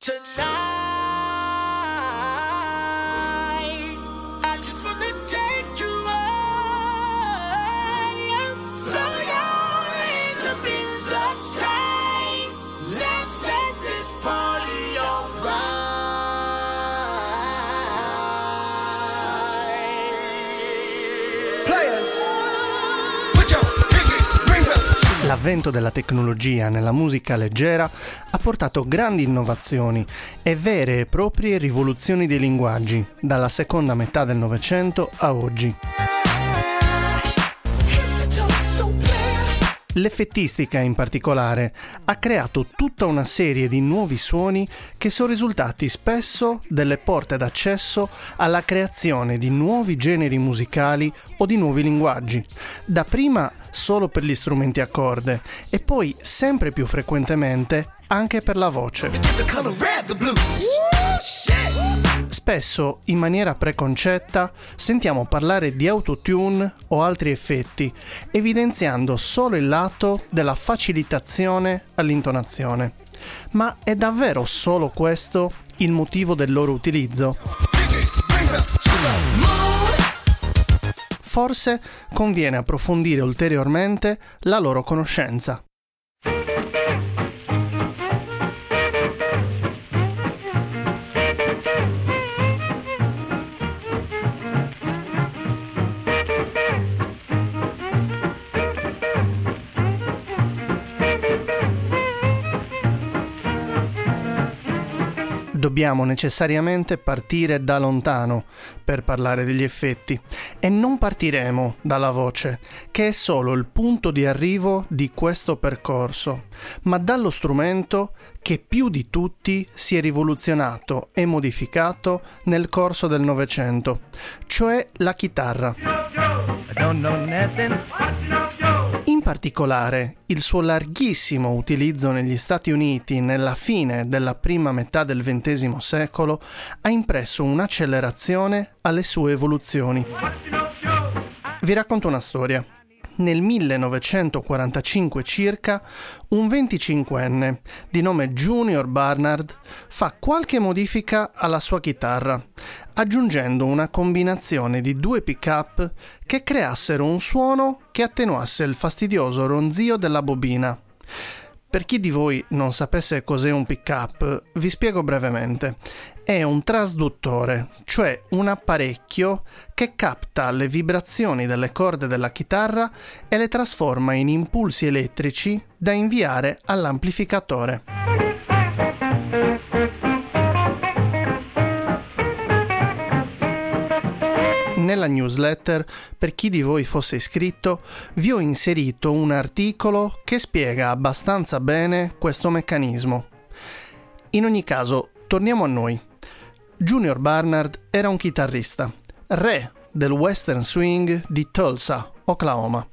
tonight. L'avvento della tecnologia nella musica leggera ha portato grandi innovazioni e vere e proprie rivoluzioni dei linguaggi, dalla seconda metà del Novecento a oggi. L'effettistica in particolare ha creato tutta una serie di nuovi suoni che sono risultati spesso delle porte d'accesso alla creazione di nuovi generi musicali o di nuovi linguaggi, dapprima solo per gli strumenti a corde e poi sempre più frequentemente anche per la voce. Spesso, in maniera preconcetta, sentiamo parlare di autotune o altri effetti, evidenziando solo il lato della facilitazione all'intonazione. Ma è davvero solo questo il motivo del loro utilizzo? Forse conviene approfondire ulteriormente la loro conoscenza. Dobbiamo necessariamente partire da lontano per parlare degli effetti e non partiremo dalla voce, che è solo il punto di arrivo di questo percorso, ma dallo strumento che più di tutti si è rivoluzionato e modificato nel corso del Novecento, cioè la chitarra. Particolare, il suo larghissimo utilizzo negli Stati Uniti nella fine della prima metà del XX secolo ha impresso un'accelerazione alle sue evoluzioni. Vi racconto una storia nel 1945 circa, un 25enne di nome Junior Barnard fa qualche modifica alla sua chitarra, aggiungendo una combinazione di due pick-up che creassero un suono che attenuasse il fastidioso ronzio della bobina. Per chi di voi non sapesse cos'è un pick-up, vi spiego brevemente. È un trasduttore, cioè un apparecchio che capta le vibrazioni delle corde della chitarra e le trasforma in impulsi elettrici da inviare all'amplificatore. Nella newsletter, per chi di voi fosse iscritto, vi ho inserito un articolo che spiega abbastanza bene questo meccanismo. In ogni caso, torniamo a noi. Junior Barnard era un chitarrista, re del western swing di Tulsa, Oklahoma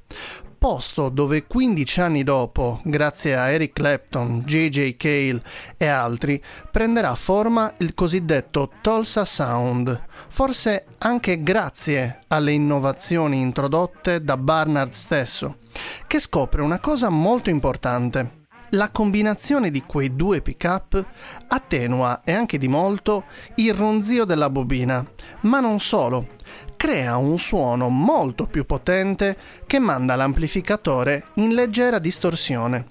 posto dove 15 anni dopo, grazie a Eric Clapton, J.J. Cale e altri, prenderà forma il cosiddetto Tulsa Sound, forse anche grazie alle innovazioni introdotte da Barnard stesso, che scopre una cosa molto importante. La combinazione di quei due pick-up attenua e anche di molto il ronzio della bobina, ma non solo crea un suono molto più potente che manda l'amplificatore in leggera distorsione.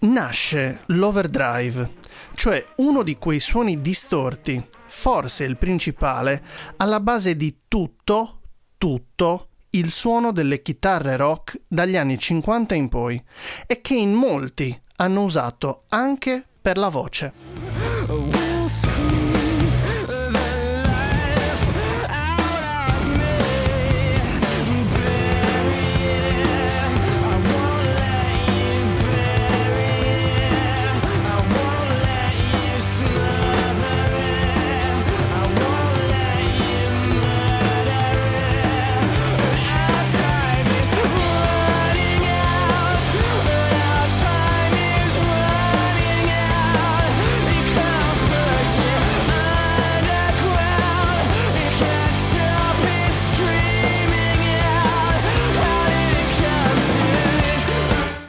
Nasce l'overdrive, cioè uno di quei suoni distorti, forse il principale, alla base di tutto, tutto il suono delle chitarre rock dagli anni 50 in poi e che in molti hanno usato anche per la voce.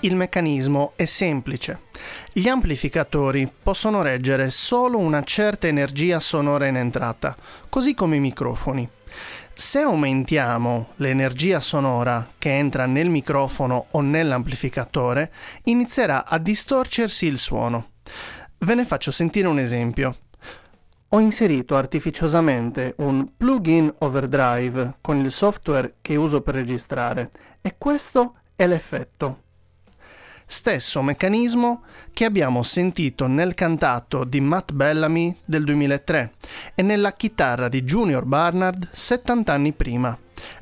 Il meccanismo è semplice. Gli amplificatori possono reggere solo una certa energia sonora in entrata, così come i microfoni. Se aumentiamo l'energia sonora che entra nel microfono o nell'amplificatore, inizierà a distorcersi il suono. Ve ne faccio sentire un esempio. Ho inserito artificiosamente un plugin overdrive con il software che uso per registrare e questo è l'effetto. Stesso meccanismo che abbiamo sentito nel cantato di Matt Bellamy del 2003 e nella chitarra di Junior Barnard 70 anni prima,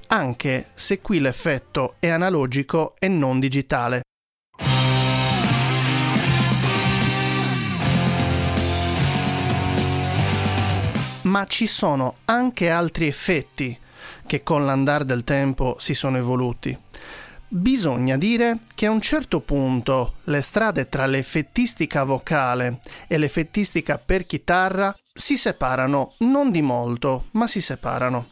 anche se qui l'effetto è analogico e non digitale. Ma ci sono anche altri effetti che con l'andare del tempo si sono evoluti. Bisogna dire che a un certo punto le strade tra l'effettistica vocale e l'effettistica per chitarra si separano non di molto, ma si separano.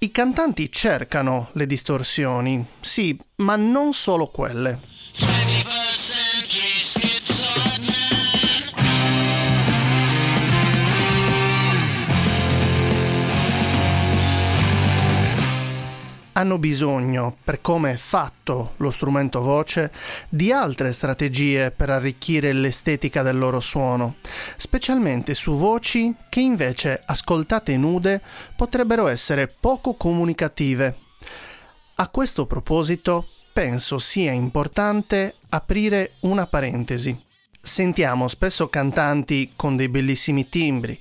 I cantanti cercano le distorsioni, sì, ma non solo quelle. Hanno bisogno, per come è fatto lo strumento voce, di altre strategie per arricchire l'estetica del loro suono, specialmente su voci che invece, ascoltate nude, potrebbero essere poco comunicative. A questo proposito, penso sia importante aprire una parentesi. Sentiamo spesso cantanti con dei bellissimi timbri,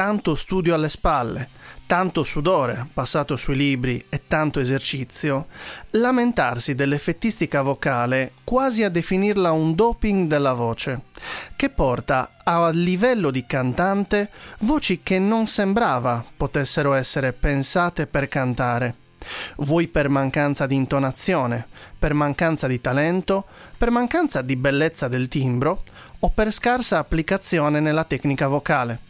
tanto studio alle spalle, tanto sudore passato sui libri e tanto esercizio, lamentarsi dell'effettistica vocale quasi a definirla un doping della voce, che porta a livello di cantante voci che non sembrava potessero essere pensate per cantare. Vuoi per mancanza di intonazione, per mancanza di talento, per mancanza di bellezza del timbro o per scarsa applicazione nella tecnica vocale.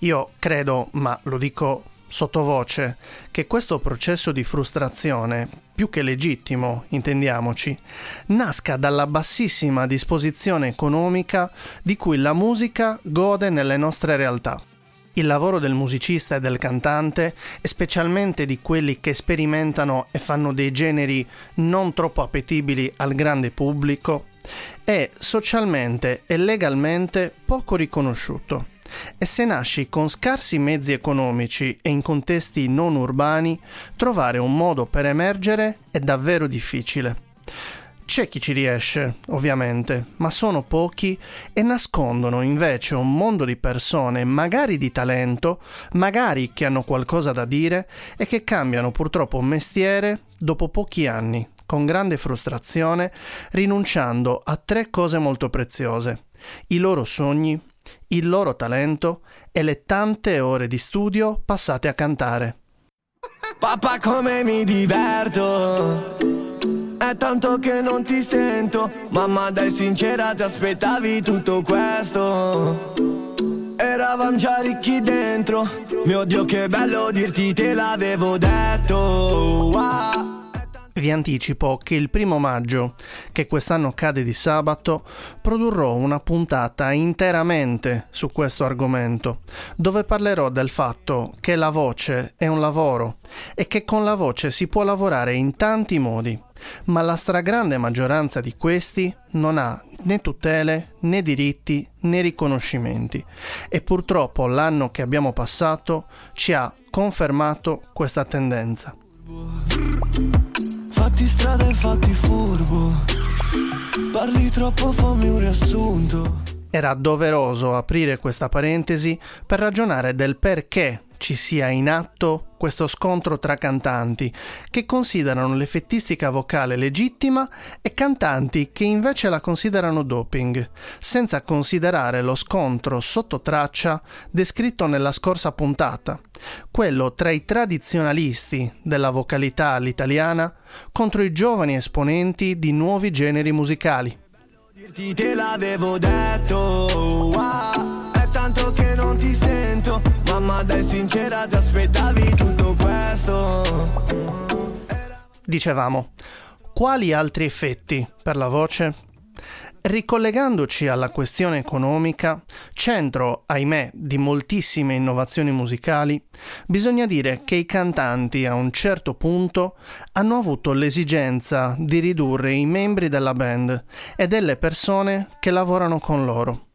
Io credo, ma lo dico sottovoce, che questo processo di frustrazione, più che legittimo, intendiamoci, nasca dalla bassissima disposizione economica di cui la musica gode nelle nostre realtà. Il lavoro del musicista e del cantante, e specialmente di quelli che sperimentano e fanno dei generi non troppo appetibili al grande pubblico, è socialmente e legalmente poco riconosciuto e se nasci con scarsi mezzi economici e in contesti non urbani, trovare un modo per emergere è davvero difficile. C'è chi ci riesce, ovviamente, ma sono pochi e nascondono invece un mondo di persone, magari di talento, magari che hanno qualcosa da dire e che cambiano purtroppo mestiere dopo pochi anni, con grande frustrazione, rinunciando a tre cose molto preziose: i loro sogni, il loro talento e le tante ore di studio passate a cantare. Papà come mi diverto. È tanto che non ti sento. Mamma dai sincera ti aspettavi tutto questo. Eravamo già ricchi dentro. Mio Dio che bello dirti te l'avevo detto. Wow. Vi anticipo che il primo maggio, che quest'anno cade di sabato, produrrò una puntata interamente su questo argomento, dove parlerò del fatto che la voce è un lavoro e che con la voce si può lavorare in tanti modi, ma la stragrande maggioranza di questi non ha né tutele, né diritti, né riconoscimenti e purtroppo l'anno che abbiamo passato ci ha confermato questa tendenza. Fatti strada e fatti furbo. Parli troppo, fammi un riassunto. Era doveroso aprire questa parentesi per ragionare del perché ci sia in atto questo scontro tra cantanti che considerano l'effettistica vocale legittima e cantanti che invece la considerano doping, senza considerare lo scontro sotto traccia descritto nella scorsa puntata, quello tra i tradizionalisti della vocalità all'italiana contro i giovani esponenti di nuovi generi musicali. Dirti te l'avevo detto, wow, è tanto che non ti sento. Mamma dai sincera ti aspettavi tutto questo. Dicevamo, quali altri effetti per la voce? Ricollegandoci alla questione economica, centro, ahimè, di moltissime innovazioni musicali, bisogna dire che i cantanti a un certo punto hanno avuto l'esigenza di ridurre i membri della band e delle persone che lavorano con loro.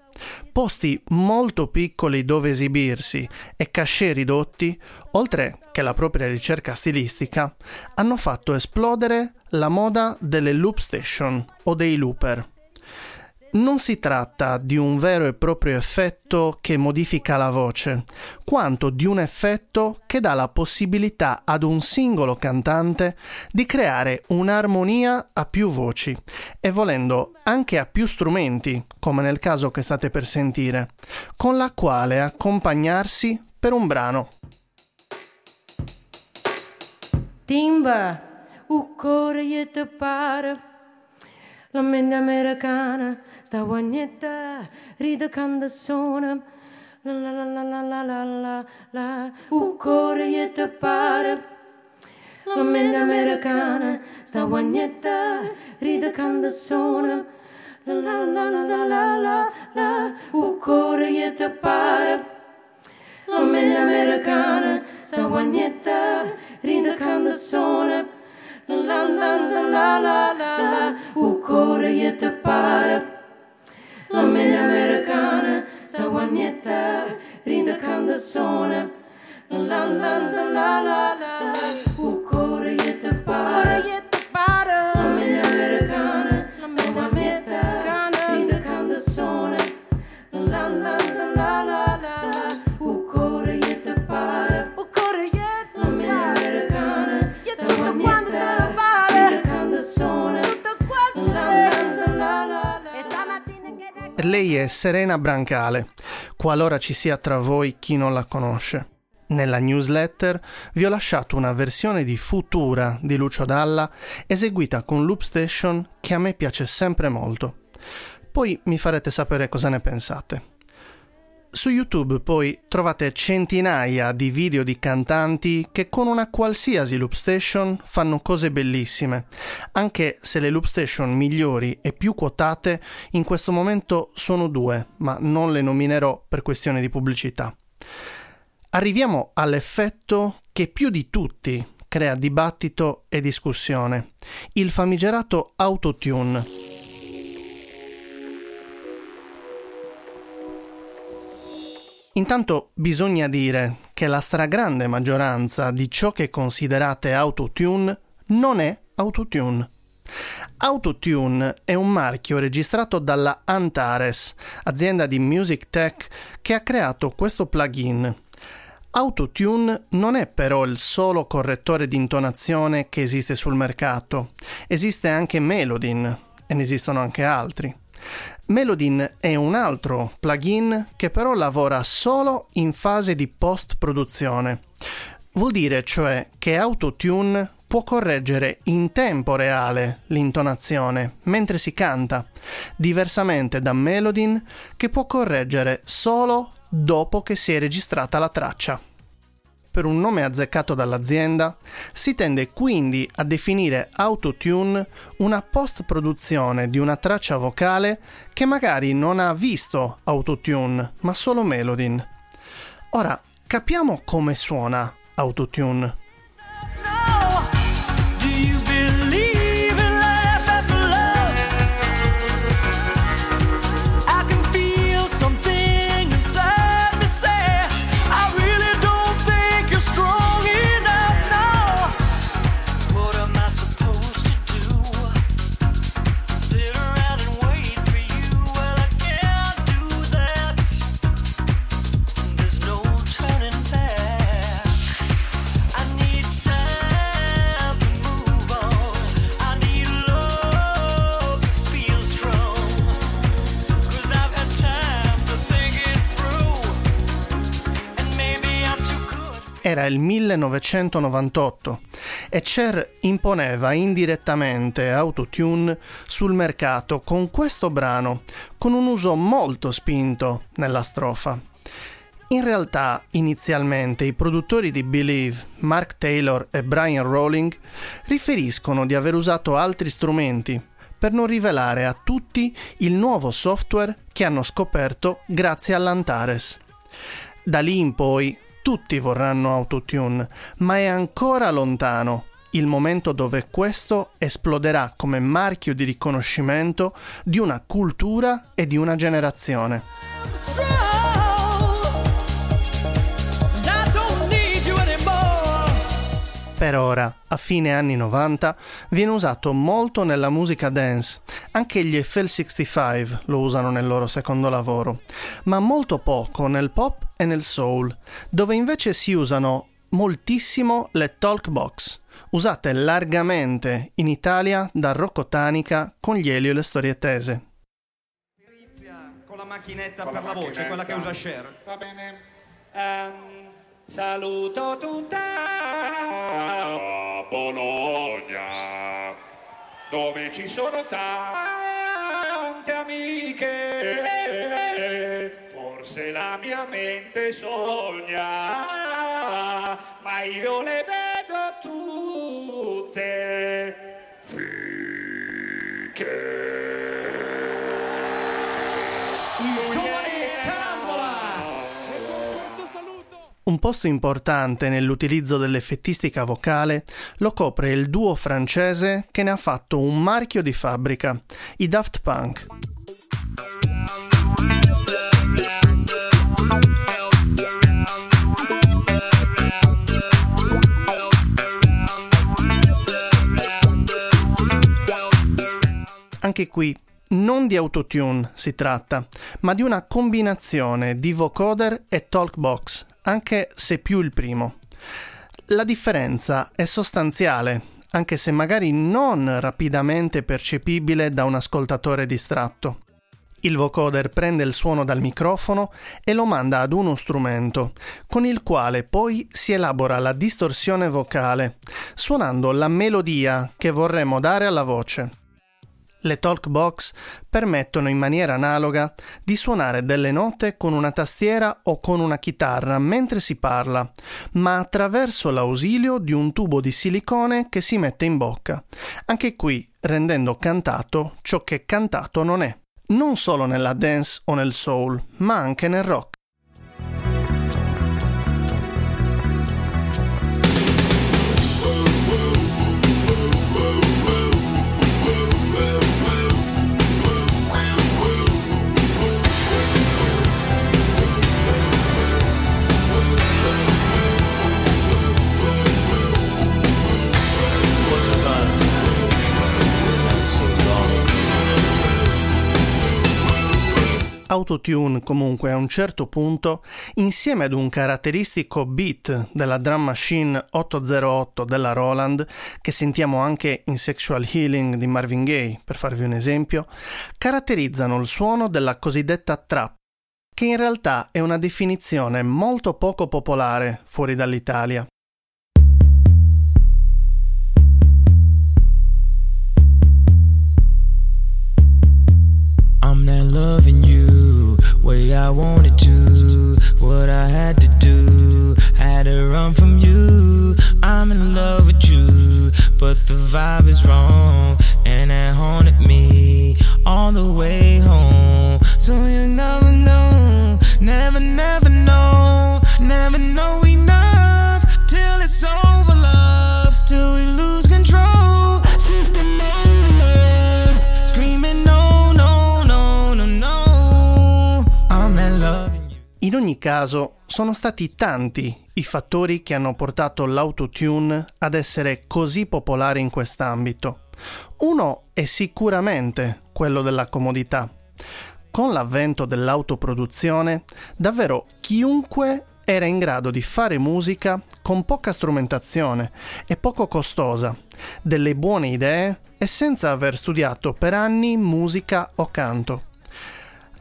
Posti molto piccoli dove esibirsi e cachet ridotti, oltre che la propria ricerca stilistica, hanno fatto esplodere la moda delle loop station o dei looper non si tratta di un vero e proprio effetto che modifica la voce, quanto di un effetto che dà la possibilità ad un singolo cantante di creare un'armonia a più voci e volendo anche a più strumenti, come nel caso che state per sentire, con la quale accompagnarsi per un brano. Timba, u cuore te pare la mente americana sta guagnetta, ride quando suona. La la la la la la la la la, un cuore e te pare. La mente americana sta guagnetta, ride quando suona. La la la la la la la la, un cuore e te pare. La mente americana sta guagnetta, ride quando suona la la la la la la u cuore je te pare. La mente americana sta guagnetta rinda suona la la la la la la. U Lei è Serena Brancale, qualora ci sia tra voi chi non la conosce. Nella newsletter vi ho lasciato una versione di Futura di Lucio Dalla eseguita con Loop Station che a me piace sempre molto. Poi mi farete sapere cosa ne pensate. Su YouTube poi trovate centinaia di video di cantanti che con una qualsiasi loop station fanno cose bellissime, anche se le loop station migliori e più quotate in questo momento sono due, ma non le nominerò per questione di pubblicità. Arriviamo all'effetto che più di tutti crea dibattito e discussione, il famigerato autotune. Intanto bisogna dire che la stragrande maggioranza di ciò che considerate autotune non è autotune. Autotune è un marchio registrato dalla Antares, azienda di music tech che ha creato questo plugin. Autotune non è però il solo correttore di intonazione che esiste sul mercato. Esiste anche Melodin e ne esistono anche altri. Melodin è un altro plugin che però lavora solo in fase di post-produzione. Vuol dire cioè che Autotune può correggere in tempo reale l'intonazione mentre si canta, diversamente da Melodin che può correggere solo dopo che si è registrata la traccia per un nome azzeccato dall'azienda, si tende quindi a definire autotune una post-produzione di una traccia vocale che magari non ha visto autotune, ma solo melodin. Ora, capiamo come suona autotune. 1998 e Cher imponeva indirettamente autotune sul mercato con questo brano, con un uso molto spinto nella strofa. In realtà, inizialmente, i produttori di Believe, Mark Taylor e Brian Rowling, riferiscono di aver usato altri strumenti per non rivelare a tutti il nuovo software che hanno scoperto grazie all'Antares. Da lì in poi tutti vorranno autotune, ma è ancora lontano il momento dove questo esploderà come marchio di riconoscimento di una cultura e di una generazione. Per ora, a fine anni 90, viene usato molto nella musica dance, anche gli FL65 lo usano nel loro secondo lavoro, ma molto poco nel pop e nel soul, dove invece si usano moltissimo le talk box, usate largamente in Italia da Rocco Tanica con gli Elio e le storie tese. Con la macchinetta con per la, la voce, quella che usa Cher. Va bene. Um... Saluto tutta Bologna, dove ci sono tante amiche. Forse la mia mente sogna, ma io le vedo tutte fiche. Un posto importante nell'utilizzo dell'effettistica vocale lo copre il duo francese che ne ha fatto un marchio di fabbrica, i Daft Punk. Anche qui non di autotune si tratta, ma di una combinazione di vocoder e talkbox anche se più il primo. La differenza è sostanziale, anche se magari non rapidamente percepibile da un ascoltatore distratto. Il vocoder prende il suono dal microfono e lo manda ad uno strumento, con il quale poi si elabora la distorsione vocale, suonando la melodia che vorremmo dare alla voce. Le talkbox permettono in maniera analoga di suonare delle note con una tastiera o con una chitarra mentre si parla, ma attraverso l'ausilio di un tubo di silicone che si mette in bocca, anche qui rendendo cantato ciò che cantato non è, non solo nella dance o nel soul, ma anche nel rock. Autotune comunque a un certo punto, insieme ad un caratteristico beat della drum machine 808 della Roland, che sentiamo anche in Sexual Healing di Marvin Gaye, per farvi un esempio, caratterizzano il suono della cosiddetta trap, che in realtà è una definizione molto poco popolare fuori dall'Italia. I'm not loving you way I wanted to. What I had to do, had to run from you. I'm in love with you, but the vibe is wrong, and it haunted me all the way home. So you never know, caso, sono stati tanti i fattori che hanno portato l'autotune ad essere così popolare in quest'ambito. Uno è sicuramente quello della comodità. Con l'avvento dell'autoproduzione, davvero chiunque era in grado di fare musica con poca strumentazione e poco costosa, delle buone idee e senza aver studiato per anni musica o canto.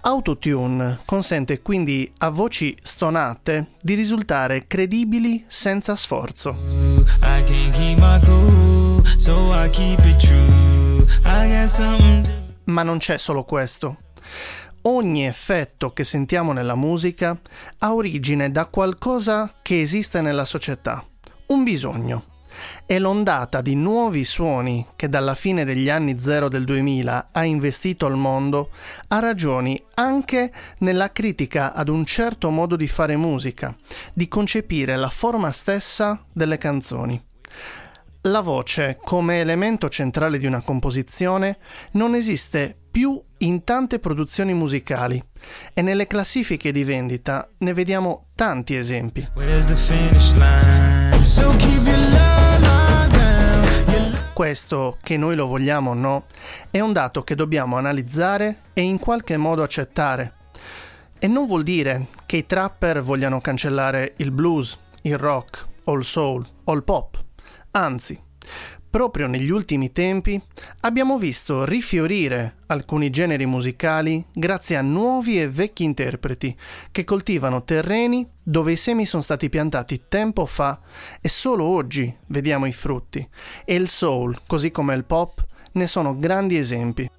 Autotune consente quindi a voci stonate di risultare credibili senza sforzo. Ma non c'è solo questo. ogni effetto che sentiamo nella musica ha origine da qualcosa che esiste nella società, un bisogno. E l'ondata di nuovi suoni che dalla fine degli anni zero del 2000 ha investito il mondo ha ragioni anche nella critica ad un certo modo di fare musica, di concepire la forma stessa delle canzoni. La voce, come elemento centrale di una composizione, non esiste più in tante produzioni musicali e nelle classifiche di vendita ne vediamo tanti esempi. Questo, che noi lo vogliamo o no, è un dato che dobbiamo analizzare e in qualche modo accettare. E non vuol dire che i trapper vogliano cancellare il blues, il rock, o il soul, o il pop. Anzi, proprio negli ultimi tempi abbiamo visto rifiorire alcuni generi musicali grazie a nuovi e vecchi interpreti che coltivano terreni dove i semi sono stati piantati tempo fa e solo oggi vediamo i frutti. E il soul, così come il pop, ne sono grandi esempi.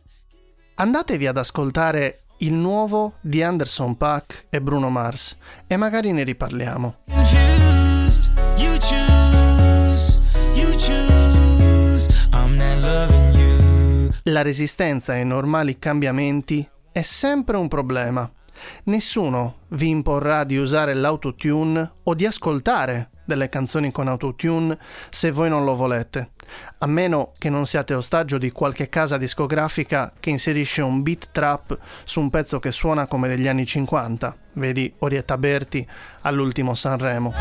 Andatevi ad ascoltare il nuovo di Anderson Paak e Bruno Mars e magari ne riparliamo. La resistenza ai normali cambiamenti è sempre un problema. Nessuno vi imporrà di usare l'autotune o di ascoltare delle canzoni con autotune se voi non lo volete, a meno che non siate ostaggio di qualche casa discografica che inserisce un beat trap su un pezzo che suona come degli anni 50, vedi Orietta Berti all'ultimo Sanremo.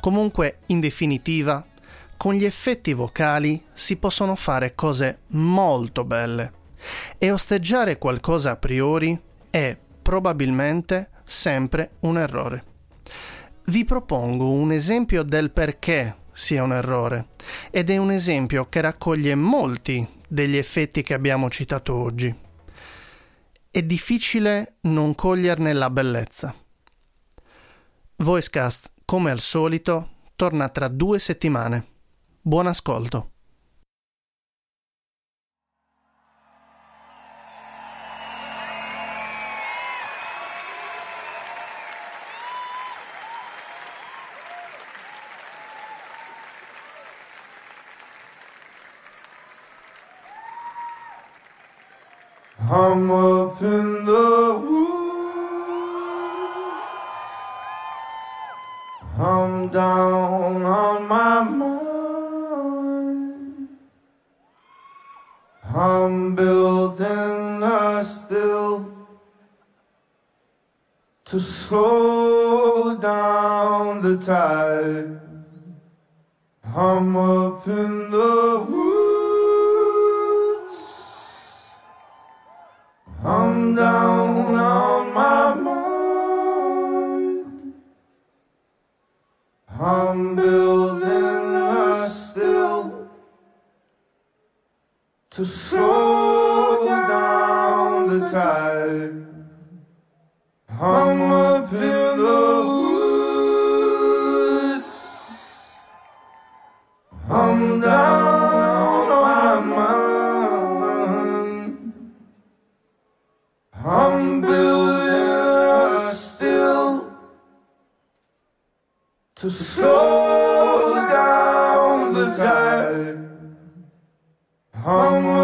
Comunque, in definitiva, con gli effetti vocali si possono fare cose molto belle e osteggiare qualcosa a priori è probabilmente sempre un errore. Vi propongo un esempio del perché sia un errore ed è un esempio che raccoglie molti degli effetti che abbiamo citato oggi. È difficile non coglierne la bellezza. Voicecast, come al solito, torna tra due settimane. Buon ascolto. I'm up in slow down the tide. I'm up in the woods. I'm down I'm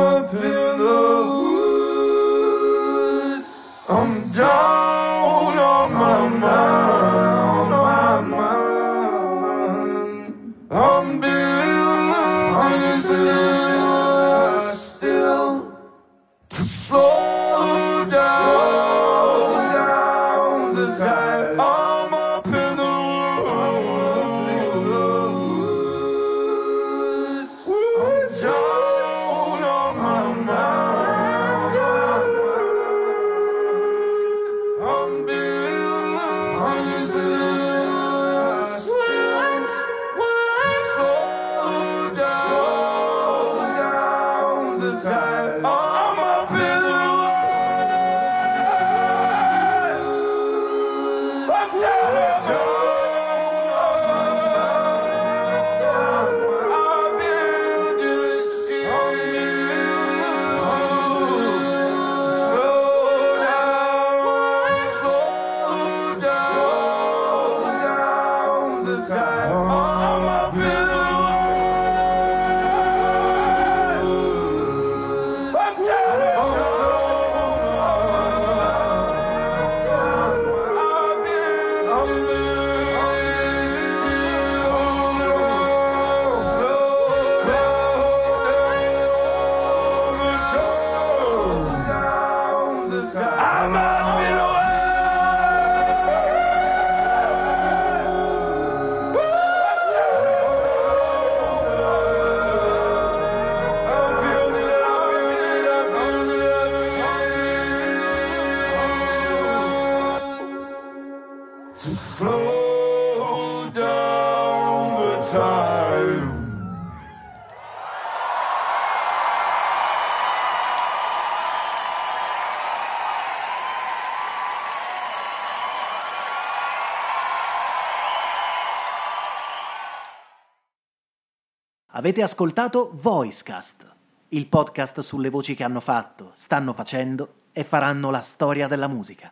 Avete ascoltato Voicecast, il podcast sulle voci che hanno fatto, stanno facendo e faranno la storia della musica.